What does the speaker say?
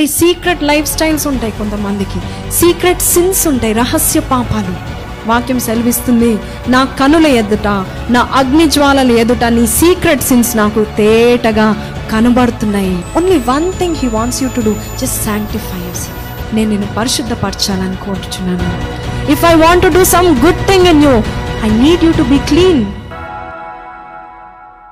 ఈ secret life styles ఉంటాయి కొంతమందికి. సీక్రెట్ సిన్స్ ఉంటాయి రహస్య పాపాలు. వాక్యం సెలవిస్తుంది నా కనుల ఎదుట నా అగ్ని జ్వాలల ఎదుట నీ సీక్రెట్ సిన్స్ నాకు తేటగా కనబడుతున్నాయి. Only one thing he wants you to do just sanctify నేను నిన్ను పరిశుద్ధపరచాలని కోరుచున్నాను. If I want to do some good thing in you I need you to be clean